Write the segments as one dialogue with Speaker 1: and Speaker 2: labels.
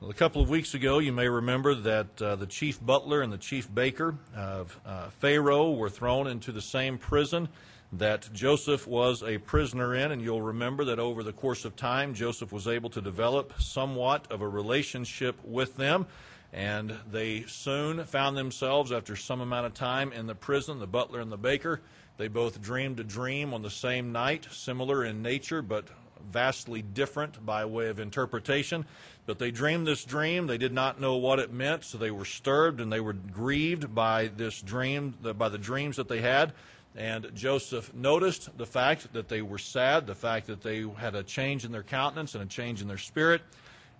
Speaker 1: Well, a couple of weeks ago, you may remember that uh, the chief butler and the chief baker of uh, Pharaoh were thrown into the same prison that Joseph was a prisoner in, and you'll remember that over the course of time, Joseph was able to develop somewhat of a relationship with them, and they soon found themselves, after some amount of time in the prison, the butler and the baker. They both dreamed a dream on the same night, similar in nature, but vastly different by way of interpretation. But they dreamed this dream. They did not know what it meant, so they were stirred and they were grieved by this dream, by the dreams that they had. And Joseph noticed the fact that they were sad, the fact that they had a change in their countenance and a change in their spirit.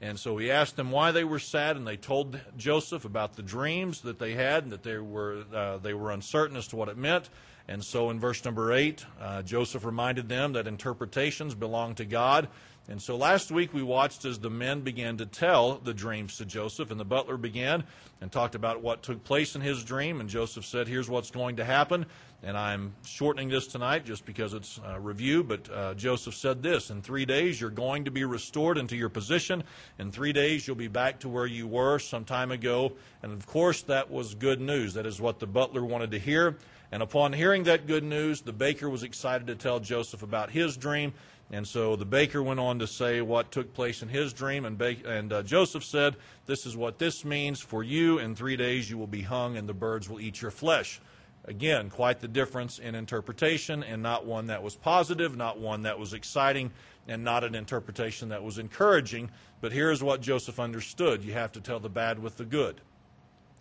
Speaker 1: And so he asked them why they were sad, and they told Joseph about the dreams that they had and that they were, uh, they were uncertain as to what it meant. And so in verse number 8, uh, Joseph reminded them that interpretations belong to God. And so last week we watched as the men began to tell the dreams to Joseph, and the butler began and talked about what took place in his dream. And Joseph said, Here's what's going to happen. And I'm shortening this tonight just because it's a review, but uh, Joseph said this In three days, you're going to be restored into your position. In three days, you'll be back to where you were some time ago. And of course, that was good news. That is what the butler wanted to hear. And upon hearing that good news, the baker was excited to tell Joseph about his dream. And so the baker went on to say what took place in his dream. And, ba- and uh, Joseph said, This is what this means for you. In three days you will be hung, and the birds will eat your flesh. Again, quite the difference in interpretation, and not one that was positive, not one that was exciting, and not an interpretation that was encouraging. But here's what Joseph understood you have to tell the bad with the good.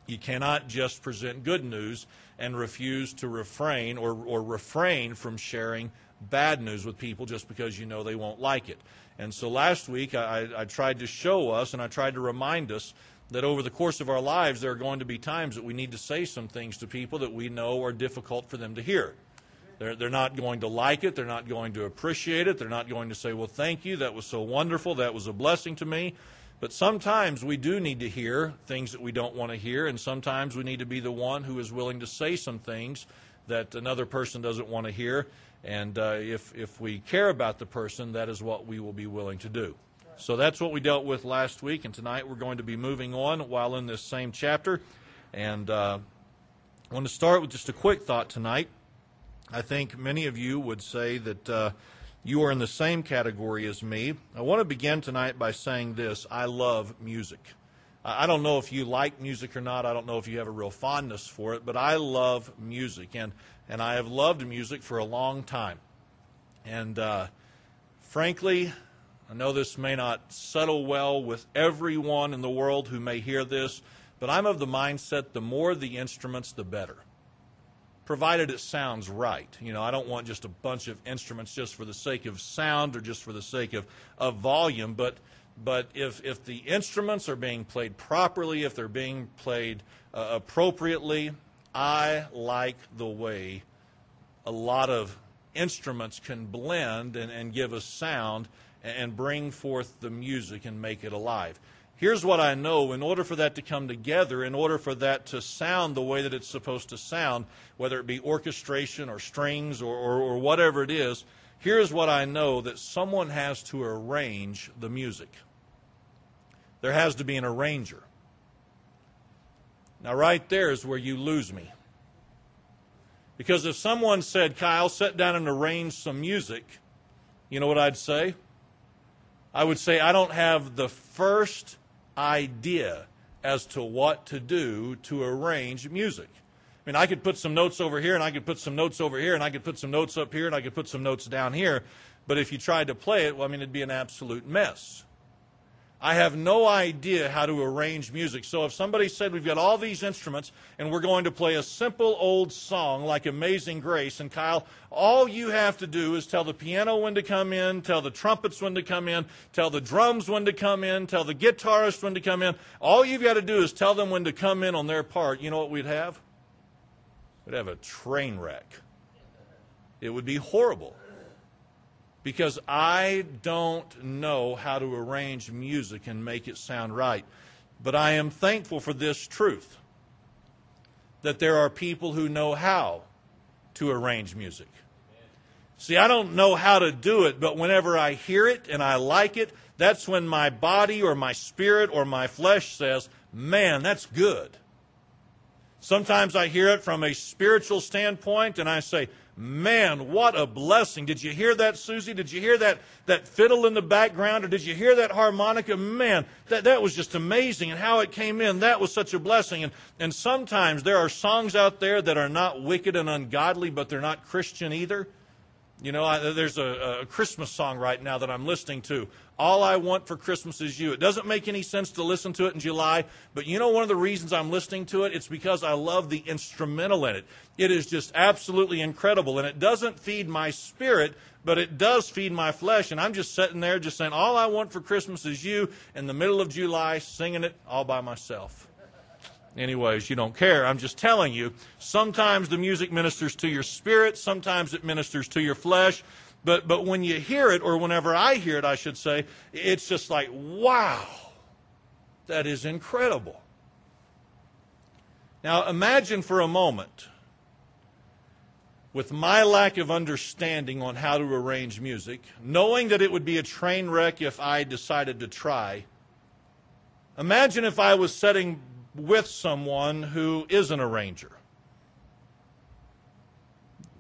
Speaker 1: You cannot just present good news and refuse to refrain or, or refrain from sharing bad news with people just because you know they won't like it. And so last week I, I tried to show us and I tried to remind us that over the course of our lives there are going to be times that we need to say some things to people that we know are difficult for them to hear. They're, they're not going to like it. They're not going to appreciate it. They're not going to say, Well, thank you. That was so wonderful. That was a blessing to me. But sometimes we do need to hear things that we don't want to hear, and sometimes we need to be the one who is willing to say some things that another person doesn't want to hear. And uh, if, if we care about the person, that is what we will be willing to do. So that's what we dealt with last week, and tonight we're going to be moving on while in this same chapter. And uh, I want to start with just a quick thought tonight. I think many of you would say that. Uh, you are in the same category as me. I want to begin tonight by saying this I love music. I don't know if you like music or not. I don't know if you have a real fondness for it, but I love music, and, and I have loved music for a long time. And uh, frankly, I know this may not settle well with everyone in the world who may hear this, but I'm of the mindset the more the instruments, the better provided it sounds right. You know, I don't want just a bunch of instruments just for the sake of sound or just for the sake of, of volume, but but if, if the instruments are being played properly, if they're being played uh, appropriately, I like the way a lot of instruments can blend and, and give a sound and bring forth the music and make it alive here's what I know in order for that to come together, in order for that to sound the way that it's supposed to sound, whether it be orchestration or strings or, or, or, whatever it is, here's what I know that someone has to arrange the music. There has to be an arranger. Now, right there is where you lose me. Because if someone said, Kyle, sit down and arrange some music, you know what I'd say? I would say, I don't have the first idea as to what to do to arrange music. I mean, I could put some notes over here, and I could put some notes over here, and I could put some notes up here, and I could put some notes down here. But if you tried to play it, well, I mean, it'd be an absolute mess. I have no idea how to arrange music. So if somebody said we've got all these instruments and we're going to play a simple old song like Amazing Grace, and Kyle, all you have to do is tell the piano when to come in, tell the trumpets when to come in, tell the drums when to come in, tell the guitarist when to come in. All you've got to do is tell them when to come in on their part. You know what we'd have? We'd have a train wreck. It would be horrible because I don't know how to arrange music and make it sound right. But I am thankful for this truth that there are people who know how to arrange music. See, I don't know how to do it, but whenever I hear it and I like it, that's when my body or my spirit or my flesh says, man, that's good. Sometimes I hear it from a spiritual standpoint and I say, Man, what a blessing. Did you hear that, Susie? Did you hear that, that fiddle in the background? Or did you hear that harmonica? Man, that, that was just amazing. And how it came in, that was such a blessing. And, and sometimes there are songs out there that are not wicked and ungodly, but they're not Christian either. You know, I, there's a, a, Christmas song right now that I'm listening to. All I Want for Christmas is You. It doesn't make any sense to listen to it in July, but you know one of the reasons I'm listening to it? It's because I love the instrumental in it. It is just absolutely incredible, and it doesn't feed my spirit, but it does feed my flesh. And I'm just sitting there just saying, All I want for Christmas is You in the middle of July, singing it all by myself. Anyways, you don't care. I'm just telling you. Sometimes the music ministers to your spirit, sometimes it ministers to your flesh. But, but when you hear it, or whenever I hear it, I should say, it's just like, wow, that is incredible. Now imagine for a moment, with my lack of understanding on how to arrange music, knowing that it would be a train wreck if I decided to try, imagine if I was setting with someone who is an arranger?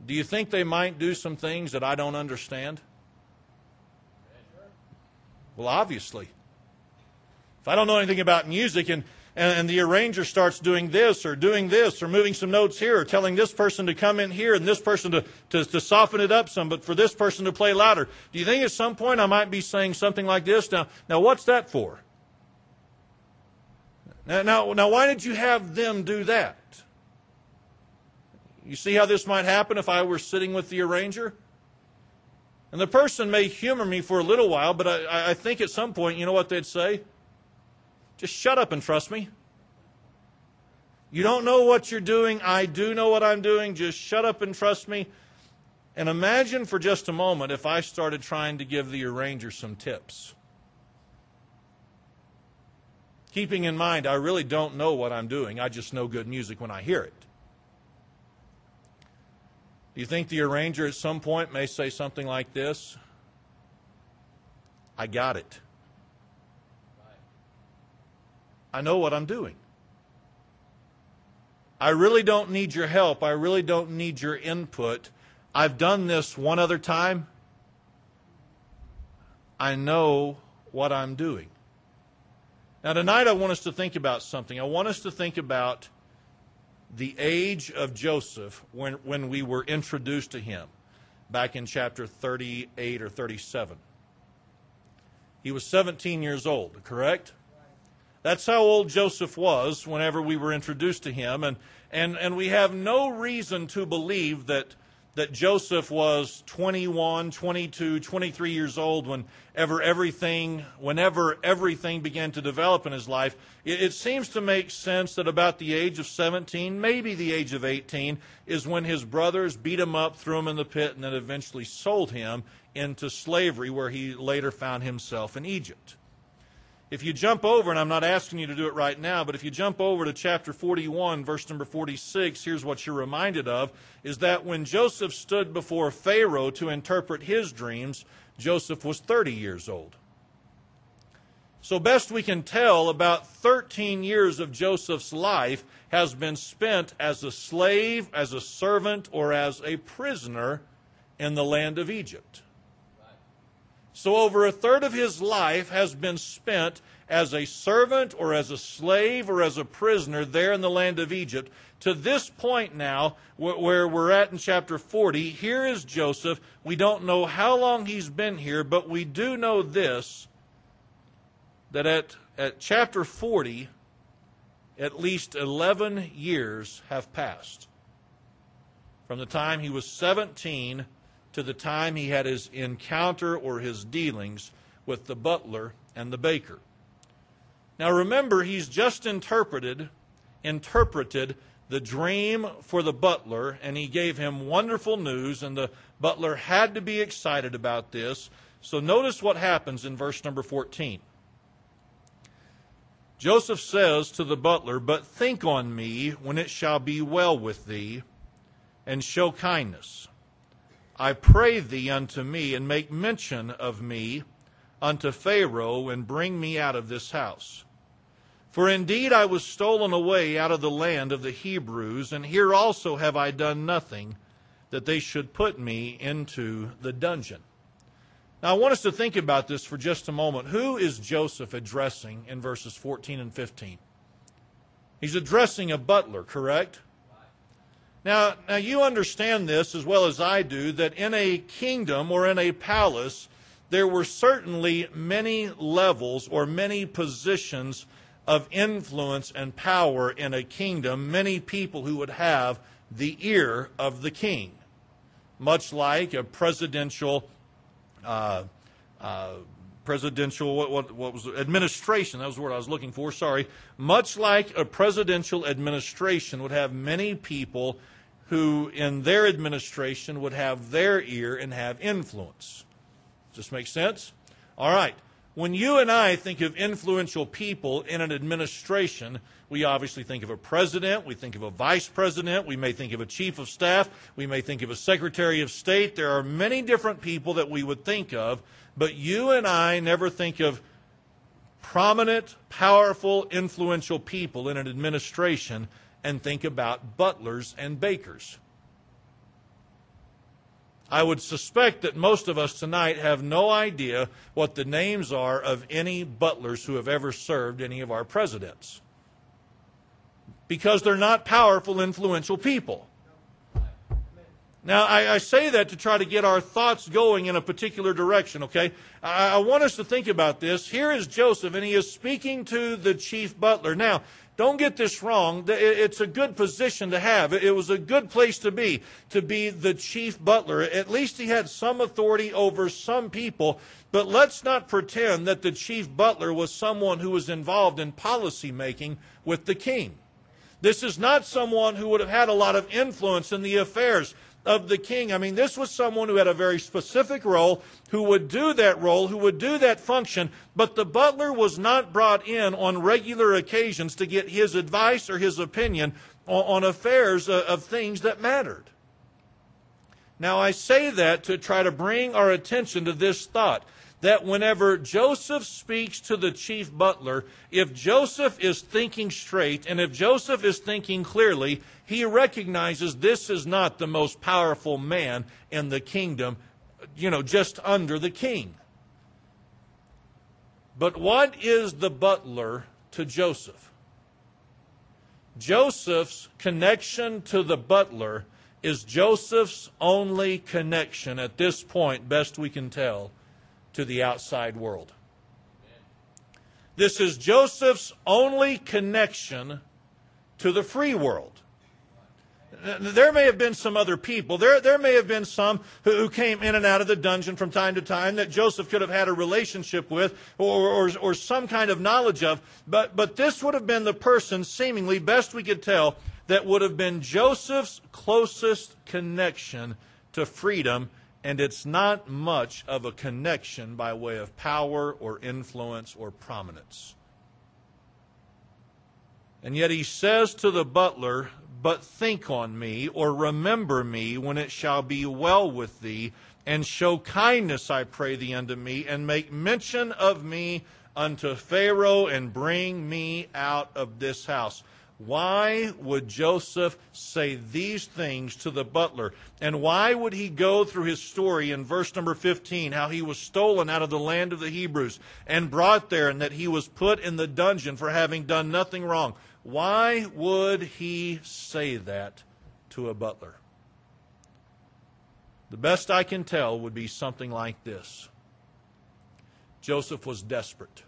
Speaker 1: Do you think they might do some things that I don't understand? Well, obviously. If I don't know anything about music and, and, the arranger starts doing this or doing this or moving some notes here or telling this person to come in here and this person to, to, to soften it up some, but for this person to play louder, do you think at some point I might be saying something like this? Now, now what's that for? Now, now, now, why did you have them do that? You see how this might happen if I were sitting with the arranger? And the person may humor me for a little while, but I, I think at some point, you know what they'd say? Just shut up and trust me. You don't know what you're doing. I do know what I'm doing. Just shut up and trust me. And imagine for just a moment if I started trying to give the arranger some tips keeping in mind I really don't know what I'm doing. I just know good music when I hear it. Do you think the arranger at some point may say something like this? I got it. I know what I'm doing. I really don't need your help. I really don't need your input. I've done this one other time. I know what I'm doing. Now, tonight I want us to think about something. I want us to think about the age of Joseph when, when we were introduced to him back in chapter 38 or 37. He was 17 years old, correct? That's how old Joseph was whenever we were introduced to him. And, and, and we have no reason to believe that that Joseph was 21, 22, 23 years old whenever everything, whenever everything began to develop in his life. It, it seems to make sense that about the age of 17, maybe the age of 18, is when his brothers beat him up, threw him in the pit, and then eventually sold him into slavery, where he later found himself in Egypt. If you jump over, and I'm not asking you to do it right now, but if you jump over to chapter 41, verse number 46, here's what you're reminded of is that when Joseph stood before Pharaoh to interpret his dreams, Joseph was 30 years old. So, best we can tell, about 13 years of Joseph's life has been spent as a slave, as a servant, or as a prisoner in the land of Egypt. So, over a third of his life has been spent as a servant or as a slave or as a prisoner there in the land of Egypt. To this point now, where we're at in chapter 40, here is Joseph. We don't know how long he's been here, but we do know this that at, at chapter 40, at least 11 years have passed. From the time he was 17 to the time he had his encounter or his dealings with the butler and the baker. Now remember, he's just interpreted interpreted the dream for the butler, and he gave him wonderful news, and the butler had to be excited about this. So notice what happens in verse number 14. Joseph says to the butler, But think on me when it shall be well with thee, and show kindness I pray thee unto me, and make mention of me unto Pharaoh, and bring me out of this house. For indeed I was stolen away out of the land of the Hebrews, and here also have I done nothing that they should put me into the dungeon. Now, I want us to think about this for just a moment. Who is Joseph addressing in verses 14 and 15? He's addressing a butler, correct? Now, now you understand this as well as I do that in a kingdom or in a palace, there were certainly many levels or many positions of influence and power in a kingdom, many people who would have the ear of the king, much like a presidential. Uh, uh, presidential what, what, what was administration. That was the word i was looking for. Sorry. Much like a presidential administration would have many people who in their administration would have their ear and have influence. Does this make sense? All right when you and I think of influential people in an administration, we obviously think of a president, we think of a vice president, we may think of a chief of staff, we may think of a secretary of state. There are many different people that we would think of, but you and I never think of prominent, powerful, influential people in an administration and think about butlers and bakers. I would suspect that most of us tonight have no idea what the names are of any butlers who have ever served any of our presidents. Because they're not powerful, influential people. Now, I, I, say that to try to get our thoughts going in a particular direction, okay? I, I want us to think about this. Here is Joseph, and he is speaking to the chief butler. Now, don't get this wrong. It's a good position to have. It was a good place to be, to be the chief butler. At least he had some authority over some people. But let's not pretend that the chief butler was someone who was involved in policy making with the king. This is not someone who would have had a lot of influence in the affairs of the king. I mean, this was someone who had a very specific role, who would do that role, who would do that function, but the butler was not brought in on regular occasions to get his advice or his opinion on, affairs uh, of things that mattered. Now, I say that to try to bring our attention to this thought that whenever Joseph speaks to the chief butler, if Joseph is thinking straight and if Joseph is thinking clearly, he recognizes this is not the most powerful man in the kingdom, you know, just under the king. But what is the butler to Joseph? Joseph's connection to the butler is Joseph's only connection at this point, best we can tell, to the outside world. This is Joseph's only connection to the free world. There may have been some other people. There, there may have been some who, who came in and out of the dungeon from time to time that Joseph could have had a relationship with or, or, or some kind of knowledge of. But, but this would have been the person, seemingly, best we could tell, that would have been Joseph's closest connection to freedom and it's not much of a connection by way of power or influence or prominence. And yet he says to the butler, But think on me, or remember me, when it shall be well with thee, and show kindness, I pray thee, unto me, and make mention of me unto Pharaoh, and bring me out of this house. Why would Joseph say these things to the butler? And why would he go through his story in verse number 15, how he was stolen out of the land of the Hebrews and brought there, and that he was put in the dungeon for having done nothing wrong? Why would he say that to a butler? The best I can tell would be something like this Joseph was desperate.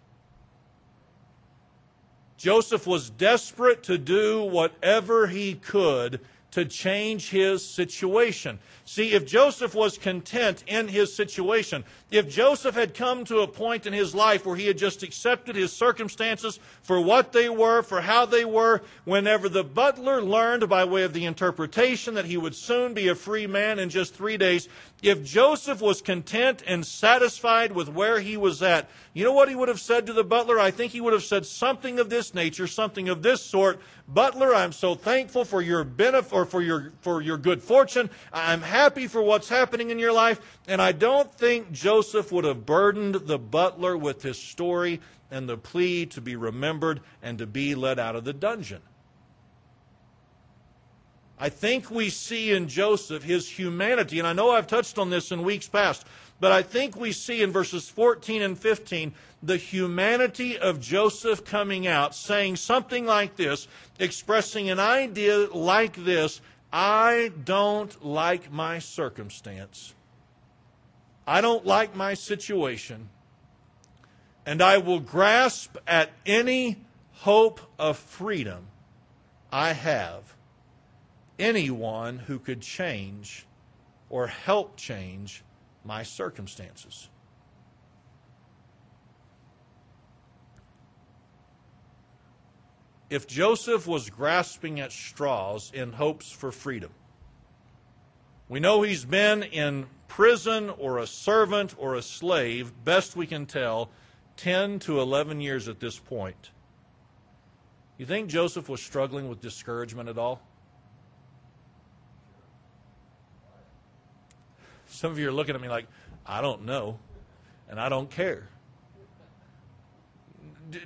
Speaker 1: Joseph was desperate to do whatever he could to change his situation. See, if Joseph was content in his situation, if Joseph had come to a point in his life where he had just accepted his circumstances for what they were, for how they were, whenever the butler learned by way of the interpretation that he would soon be a free man in just three days, if Joseph was content and satisfied with where he was at, you know what he would have said to the butler? I think he would have said something of this nature, something of this sort. Butler, I'm so thankful for your benefit or for your, for your good fortune. I'm happy for what's happening in your life. And I don't think Joseph would have burdened the butler with his story and the plea to be remembered and to be let out of the dungeon. I think we see in Joseph his humanity, and I know I've touched on this in weeks past, but I think we see in verses 14 and 15 the humanity of Joseph coming out, saying something like this, expressing an idea like this I don't like my circumstance. I don't like my situation. And I will grasp at any hope of freedom I have anyone who could change or help change my circumstances. If Joseph was grasping at straws in hopes for freedom, we know he's been in prison or a servant or a slave, best we can tell, 10 to 11 years at this point. You think Joseph was struggling with discouragement at all? Some of you are looking at me like, I don't know, and I don't care.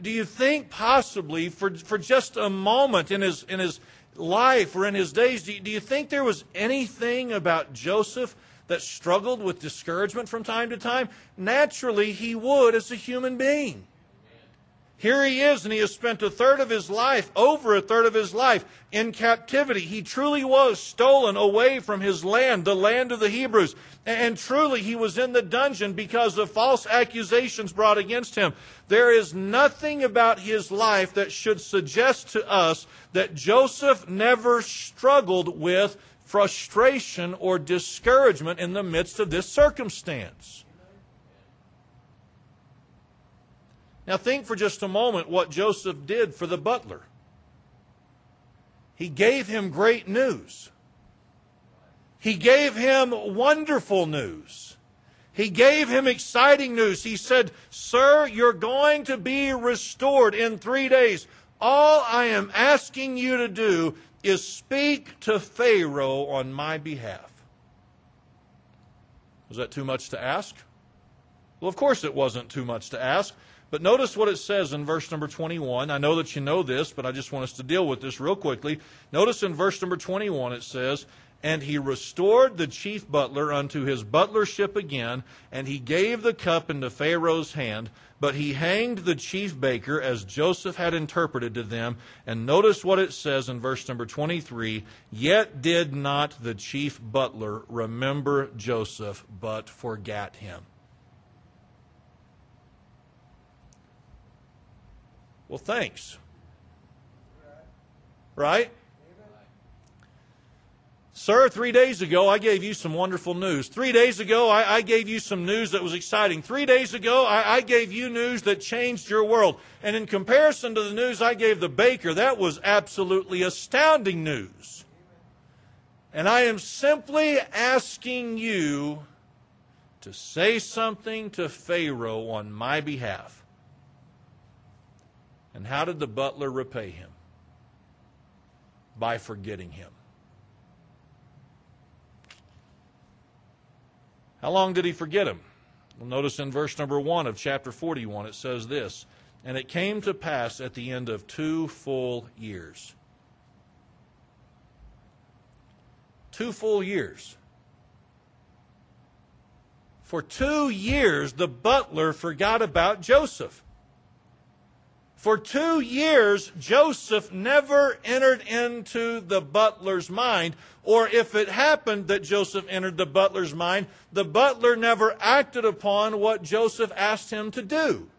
Speaker 1: Do you think possibly for, for just a moment in his, in his life or in his days, do you, do you think there was anything about Joseph that struggled with discouragement from time to time? Naturally, he would as a human being. Here he is, and he has spent a third of his life, over a third of his life, in captivity. He truly was stolen away from his land, the land of the Hebrews. And truly, he was in the dungeon because of false accusations brought against him. There is nothing about his life that should suggest to us that Joseph never struggled with frustration or discouragement in the midst of this circumstance. Now, think for just a moment what Joseph did for the butler. He gave him great news. He gave him wonderful news. He gave him exciting news. He said, Sir, you're going to be restored in three days. All I am asking you to do is speak to Pharaoh on my behalf. Was that too much to ask? Well, of course it wasn't too much to ask. But notice what it says in verse number 21. I know that you know this, but I just want us to deal with this real quickly. Notice in verse number 21 it says, And he restored the chief butler unto his butlership again, and he gave the cup into Pharaoh's hand. But he hanged the chief baker as Joseph had interpreted to them. And notice what it says in verse number 23 Yet did not the chief butler remember Joseph, but forgat him. Well, thanks. Right? Sir, three days ago I gave you some wonderful news. Three days ago I, I gave you some news that was exciting. Three days ago I, I, gave you news that changed your world. And in comparison to the news I gave the baker, that was absolutely astounding news. And I am simply asking you to say something to Pharaoh on my behalf. And how did the butler repay him? By forgetting him. How long did he forget him? Well, notice in verse number 1 of chapter 41, it says this And it came to pass at the end of two full years. Two full years. For two years, the butler forgot about Joseph. For two years, Joseph never entered into the butler's mind, or if it happened that Joseph entered the butler's mind, the butler never acted upon what Joseph asked him to do.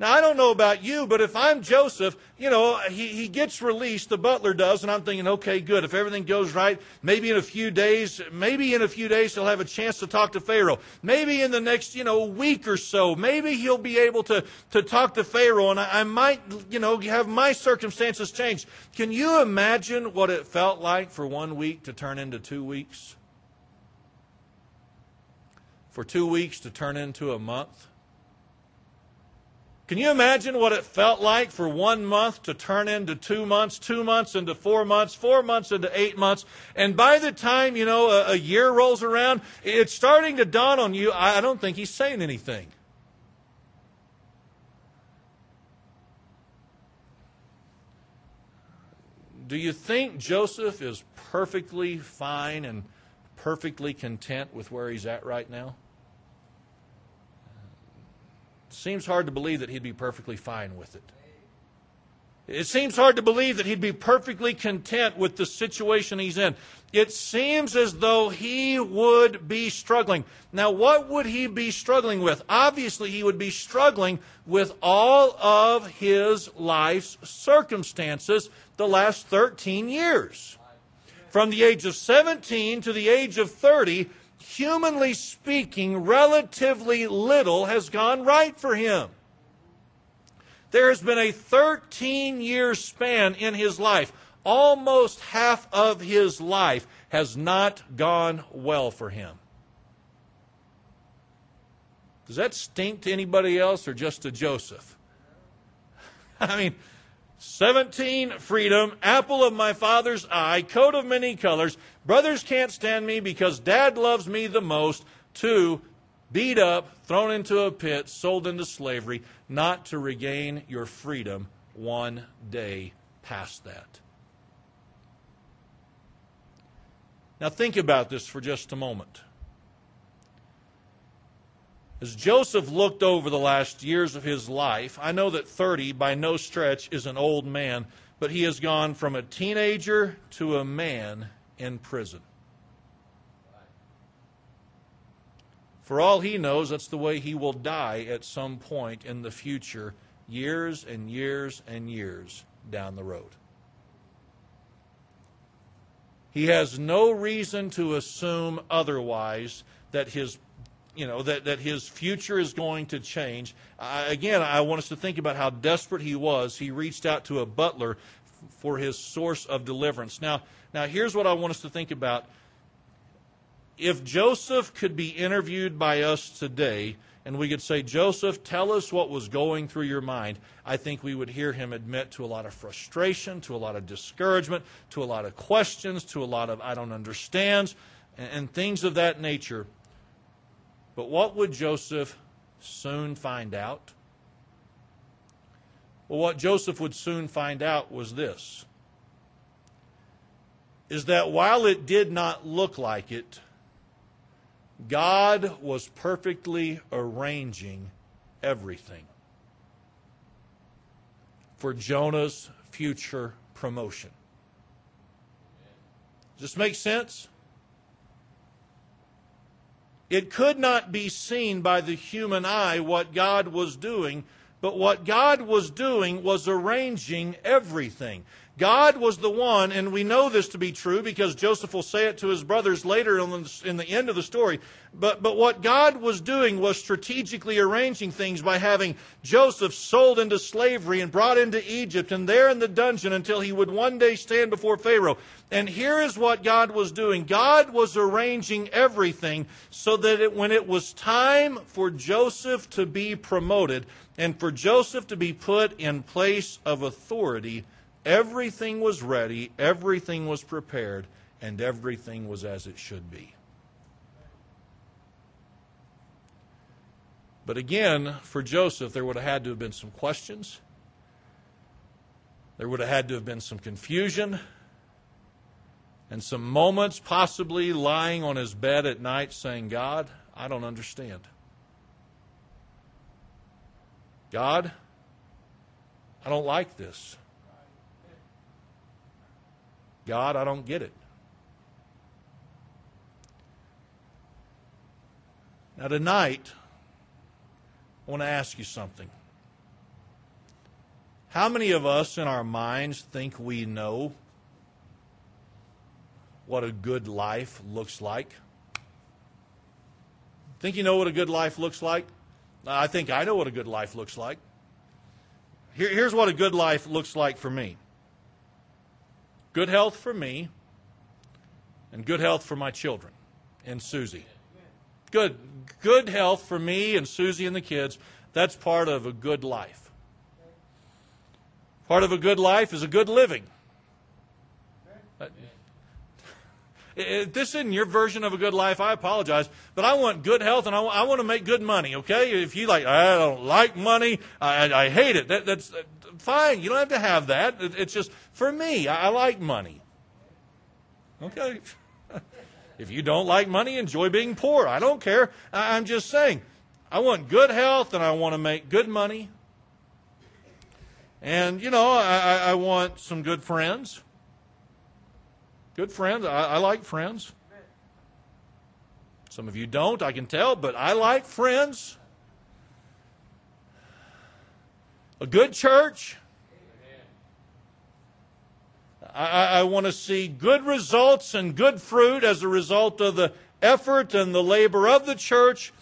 Speaker 1: Now, I don't know about you, but if I'm Joseph, you know, he, he gets released, the butler does, and I'm thinking, okay, good. If everything goes right, maybe in a few days, maybe in a few days he'll have a chance to talk to Pharaoh. Maybe in the next, you know, week or so, maybe he'll be able to, to talk to Pharaoh, and I, I might, you know, have my circumstances change. Can you imagine what it felt like for one week to turn into two weeks? For two weeks to turn into a month? Can you imagine what it felt like for one month to turn into two months, two months into four months, four months into eight months? And by the time, you know, a, a year rolls around, it's starting to dawn on you, I don't think he's saying anything. Do you think Joseph is perfectly fine and perfectly content with where he's at right now? Seems hard to believe that he'd be perfectly fine with it. It seems hard to believe that he'd be perfectly content with the situation he's in. It seems as though he would be struggling. Now, what would he be struggling with? Obviously, he would be struggling with all of his life's circumstances the last 13 years. From the age of 17 to the age of 30, humanly speaking, relatively little has gone right for him. There has been a 13 year span in his life. Almost half of his life has not gone well for him. Does that stink to anybody else or just to Joseph? I mean, 17, freedom, apple of my father's eye, coat of many colors. Brothers can't stand me because dad loves me the most. Two, beat up, thrown into a pit, sold into slavery, not to regain your freedom one day past that. Now, think about this for just a moment. As Joseph looked over the last years of his life, I know that 30 by no stretch is an old man, but he has gone from a teenager to a man in prison. For all he knows, that's the way he will die at some point in the future, years and years and years down the road. He has no reason to assume otherwise that his you know, that, that his future is going to change. Uh, again, I want us to think about how desperate he was. He reached out to a butler f- for his source of deliverance. Now, now, here's what I want us to think about. If Joseph could be interviewed by us today, and we could say, Joseph, tell us what was going through your mind, I think we would hear him admit to a lot of frustration, to a lot of discouragement, to a lot of questions, to a lot of I don't understand, and, and things of that nature. But what would Joseph soon find out? Well, what Joseph would soon find out was this is that while it did not look like it, God was perfectly arranging everything for Jonah's future promotion. Does this make sense? It could not be seen by the human eye what God was doing, but what God was doing was arranging everything. God was the one, and we know this to be true because Joseph will say it to his brothers later in the end of the story. But, but what God was doing was strategically arranging things by having Joseph sold into slavery and brought into Egypt and there in the dungeon until he would one day stand before Pharaoh. And here is what God was doing God was arranging everything so that it, when it was time for Joseph to be promoted and for Joseph to be put in place of authority, Everything was ready, everything was prepared, and everything was as it should be. But again, for Joseph, there would have had to have been some questions. There would have had to have been some confusion and some moments, possibly lying on his bed at night saying, God, I don't understand. God, I don't like this. God, I don't get it. Now, tonight, I want to ask you something. How many of us in our minds think we know what a good life looks like? Think you know what a good life looks like? I think I know what a good life looks like. Here, here's what a good life looks like for me good health for me, and good health for my children and Susie. Good, good health for me and Susie and the kids, that's part of a good life. Part of a good life is a good living. Uh, if this isn't your version of a good life, I apologize. But I want good health and I want, I want to make good money, okay? If you like, I don't like money, I, I hate it. That, that's fine. You don't have to have that. It's just, for me, I, like money. Okay? if you don't like money, enjoy being poor. I don't care. I'm just saying, I want good health and I want to make good money. And, you know, I, I want some good friends. Good friends. I, I like friends. Some of you don't, I can tell, but I like friends. A good church. I, I, want to see good results and good fruit as a result of the effort and the labor of the church.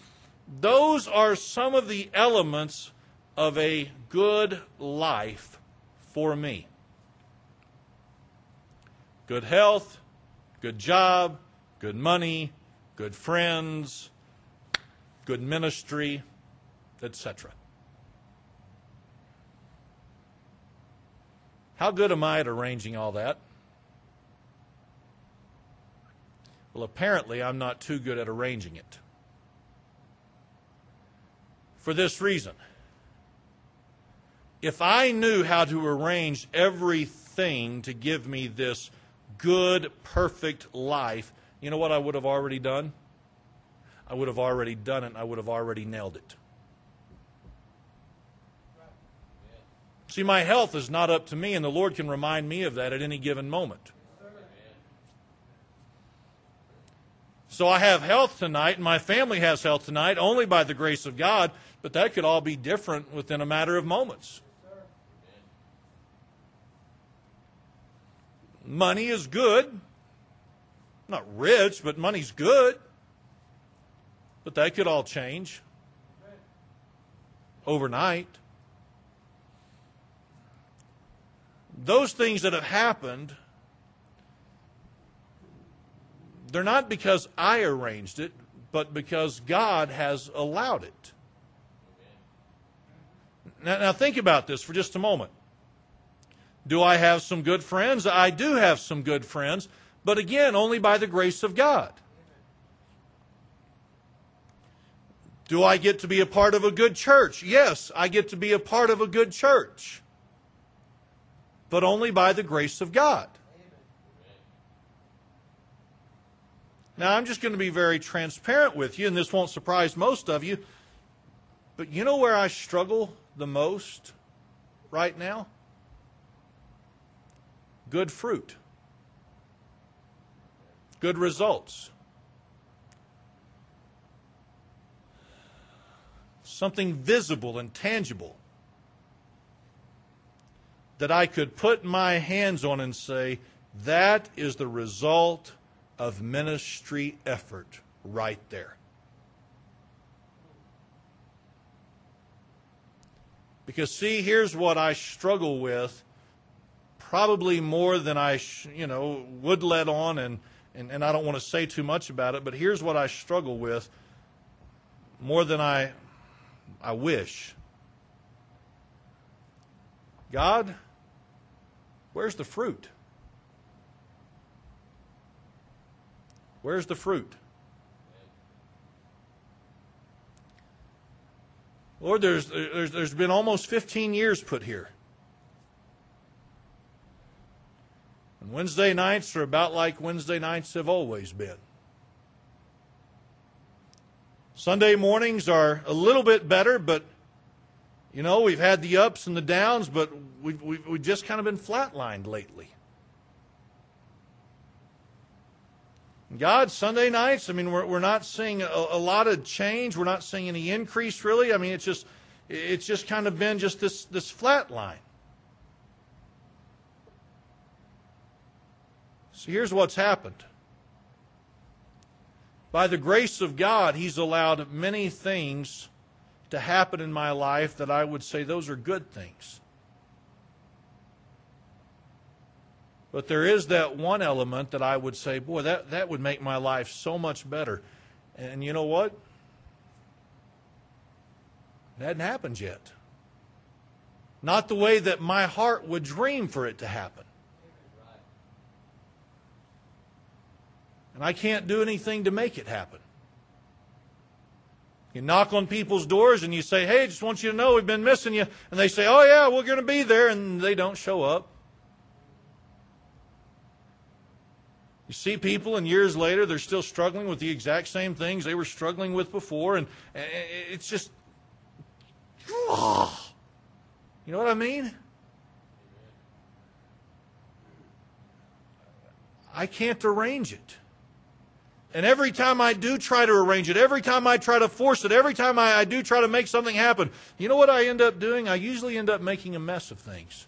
Speaker 1: Those are some of the elements of a good life for me good health, good job, good money, good friends, good ministry, etc. How good am I at arranging all that? Well, apparently, I'm not too good at arranging it. For this reason if I knew how to arrange everything to give me this good, perfect life, you know what I would have already done? I would have already done it. I would have already nailed it. See, my health is not up to me, and the Lord can remind me of that at any given moment. So I have health tonight, and my family has health tonight only by the grace of God, but that could all be different within a matter of moments. Money is good. Not rich, but money's good. But that could all change overnight. Those things that have happened, they're not because I arranged it, but because God has allowed it. Now, now think about this for just a moment. Do I have some good friends? I do have some good friends, but again, only by the grace of God. Do I get to be a part of a good church? Yes, I get to be a part of a good church, but only by the grace of God. Now, I'm just going to be very transparent with you, and this won't surprise most of you, but you know where I struggle the most right now? good fruit, good results. Something visible and tangible that I could put my hands on and say, that is the result of ministry effort right there. Because, see, here's what I struggle with probably more than I, sh- you know, would let on, and, and, and I don't want to say too much about it, but here's what I struggle with more than I, I wish. God, where's the fruit? Where's the fruit? Lord, there's, there's, there's been almost 15 years put here. And Wednesday nights are about like Wednesday nights have always been. Sunday mornings are a little bit better, but you know, we've had the ups and the downs, but we've, we've, we've just kind of been flatlined lately. God, Sunday nights, I mean, we're, we're not seeing a, a lot of change. We're not seeing any increase, really. I mean, it's just, it's just kind of been just this, this flat line. So here's what's happened. By the grace of God, He's allowed many things to happen in my life that I would say those are good things. But there is that one element that I would say, boy, that, that would make my life so much better. And you know what? It hadn't happened yet. Not the way that my heart would dream for it to happen. And I can't do anything to make it happen. You knock on people's doors and you say, Hey, just want you to know we've been missing you. And they say, Oh, yeah, we're going to be there. And they don't show up. You see people, and years later, they're still struggling with the exact same things they were struggling with before. And it's just, you know what I mean? I can't arrange it. And every time I do try to arrange it, every time I try to force it, every time I, I, do try to make something happen, you know what I end up doing? I usually end up making a mess of things.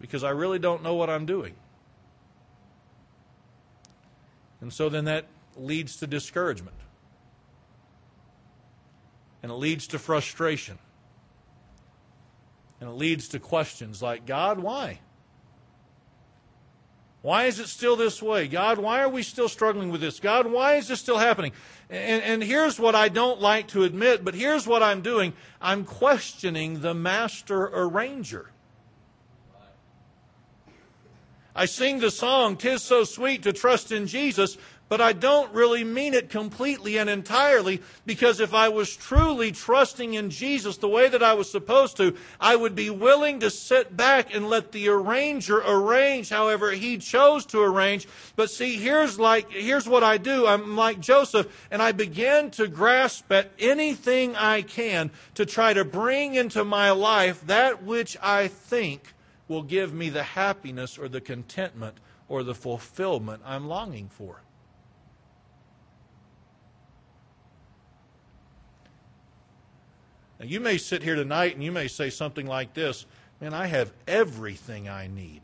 Speaker 1: Because I really don't know what I'm doing. And so then that leads to discouragement. And it leads to frustration. And it leads to questions like, God, why? Why is it still this way? God, why are we still struggling with this? God, why is this still happening? And, and, here's what I don't like to admit, but here's what I'm doing I'm questioning the master arranger. I sing the song, Tis So Sweet to Trust in Jesus, but I don't really mean it completely and entirely because if I was truly trusting in Jesus the way that I was supposed to, I would be willing to sit back and let the arranger arrange however he chose to arrange. But see, here's like, here's what I do. I'm like Joseph and I begin to grasp at anything I can to try to bring into my life that which I think will give me the happiness or the contentment or the fulfillment I'm longing for. Now, you may sit here tonight and you may say something like this Man, I have everything I need.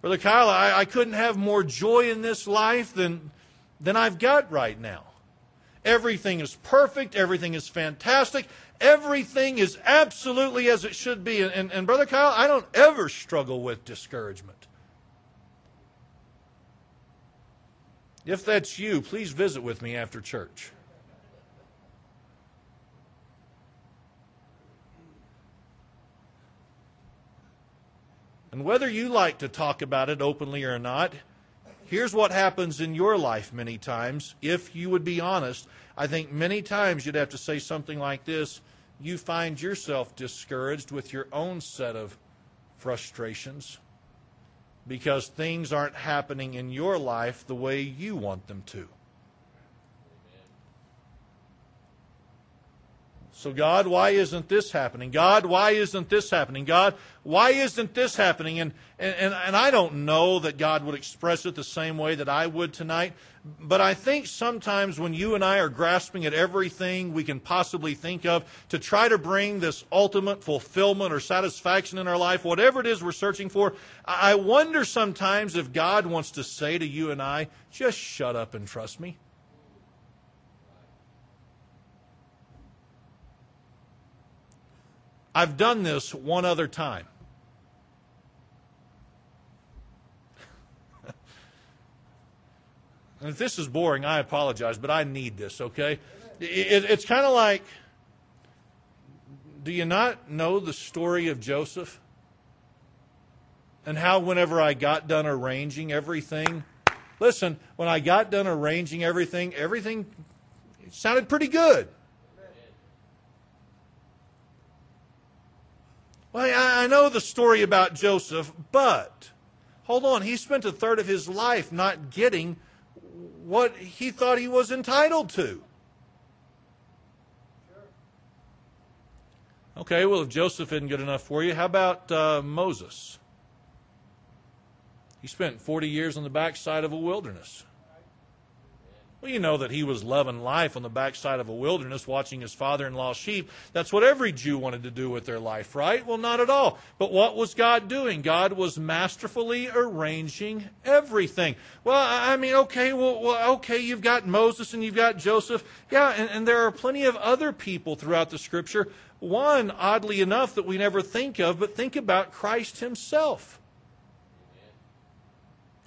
Speaker 1: Brother Kyle, I, I couldn't have more joy in this life than, than I've got right now. Everything is perfect. Everything is fantastic. Everything is absolutely as it should be. And, and, and, Brother Kyle, I don't ever struggle with discouragement. If that's you, please visit with me after church. And whether you like to talk about it openly or not, here's what happens in your life many times. If you would be honest, I think many times you'd have to say something like this you find yourself discouraged with your own set of frustrations because things aren't happening in your life the way you want them to. So, God, why isn't this happening? God, why isn't this happening? God, why isn't this happening? And, and, and I don't know that God would express it the same way that I would tonight, but I think sometimes when you and I are grasping at everything we can possibly think of to try to bring this ultimate fulfillment or satisfaction in our life, whatever it is we're searching for, I wonder sometimes if God wants to say to you and I, just shut up and trust me. I've done this one other time. and if this is boring, I apologize, but I need this, okay? It, it's kind of like do you not know the story of Joseph? And how, whenever I got done arranging everything, listen, when I got done arranging everything, everything sounded pretty good. Well, I know the story about Joseph, but hold on, he spent a third of his life not getting what he thought he was entitled to. Okay, well, if Joseph isn't good enough for you, how about uh, Moses? He spent 40 years on the backside of a wilderness. Well, you know that he was loving life on the backside of a wilderness watching his father in law's sheep. That's what every Jew wanted to do with their life, right? Well, not at all. But what was God doing? God was masterfully arranging everything. Well, I mean, okay, well, well okay, you've got Moses and you've got Joseph. Yeah, and, and there are plenty of other people throughout the scripture. One, oddly enough, that we never think of, but think about Christ himself.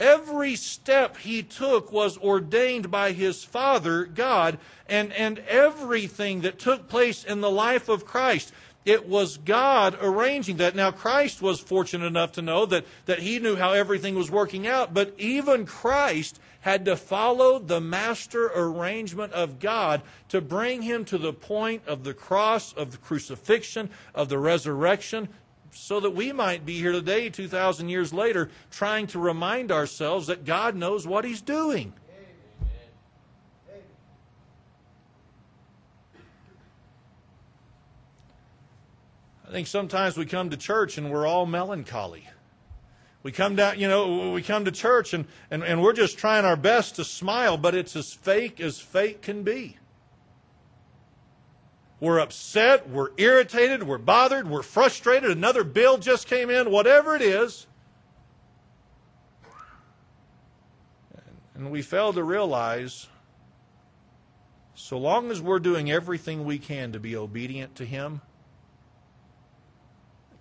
Speaker 1: Every step he took was ordained by his Father, God, and, and everything that took place in the life of Christ. It was God arranging that. Now, Christ was fortunate enough to know that, that he knew how everything was working out, but even Christ had to follow the master arrangement of God to bring him to the point of the cross, of the crucifixion, of the resurrection, so that we might be here today, 2,000 years later, trying to remind ourselves that God knows what He's doing. I think sometimes we come to church and we're all melancholy. We come down, you know, we come to church and, and, and we're just trying our best to smile, but it's as fake as fake can be. We're upset, we're irritated, we're bothered, we're frustrated, another bill just came in, whatever it is. And we fail to realize so long as we're doing everything we can to be obedient to Him,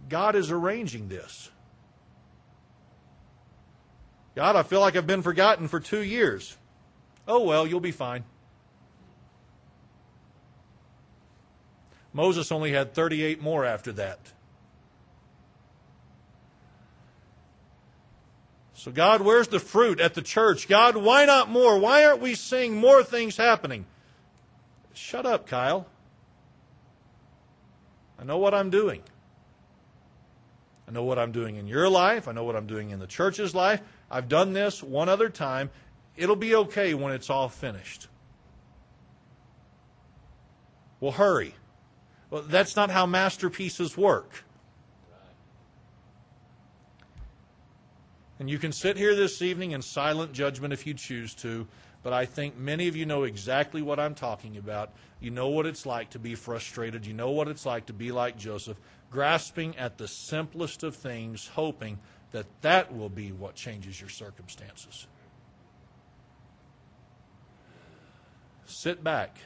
Speaker 1: God is arranging this. God, I feel like I've been forgotten for two years. Oh, well, you'll be fine. Moses only had 38 more after that. So, God, where's the fruit at the church? God, why not more? Why aren't we seeing more things happening? Shut up, Kyle. I know what I'm doing. I know what I'm doing in your life. I know what I'm doing in the church's life. I've done this one other time. It'll be okay when it's all finished. Well, hurry. Well, that's not how masterpieces work. And you can sit here this evening in silent judgment if you choose to, but I think many of you know exactly what I'm talking about. You know what it's like to be frustrated. You know what it's like to be like Joseph, grasping at the simplest of things, hoping that that will be what changes your circumstances. Sit back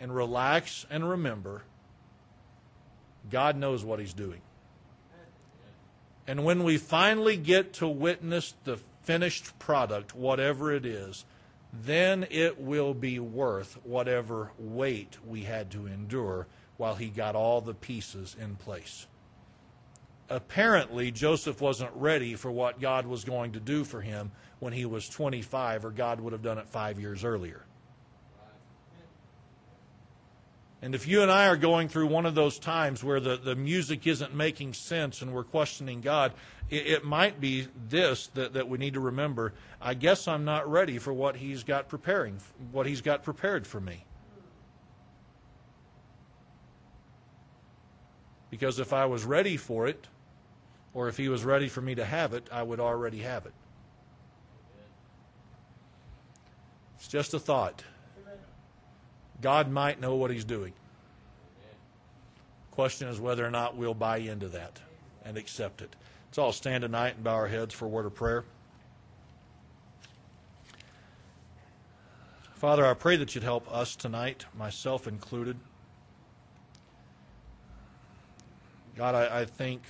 Speaker 1: and relax and remember God knows what He's doing. And when we finally get to witness the finished product, whatever it is, then it will be worth whatever weight we had to endure while he got all the pieces in place. Apparently, Joseph wasn't ready for what God was going to do for him when he was 25, or God would have done it five years earlier. And if you and I are going through one of those times where the, the music isn't making sense and we're questioning God, it, it might be this that, that we need to remember. I guess I'm not ready for what He's got preparing, what He's got prepared for me. Because if I was ready for it, or if He was ready for me to have it, I would already have it. It's just a thought. God might know what He's doing. Question is whether or not we'll buy into that and accept it. Let's all stand tonight and bow our heads for a word of prayer. Father, I pray that you'd help us tonight, myself included. God, I, I think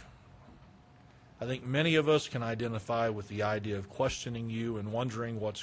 Speaker 1: I think many of us can identify with the idea of questioning you and wondering what's going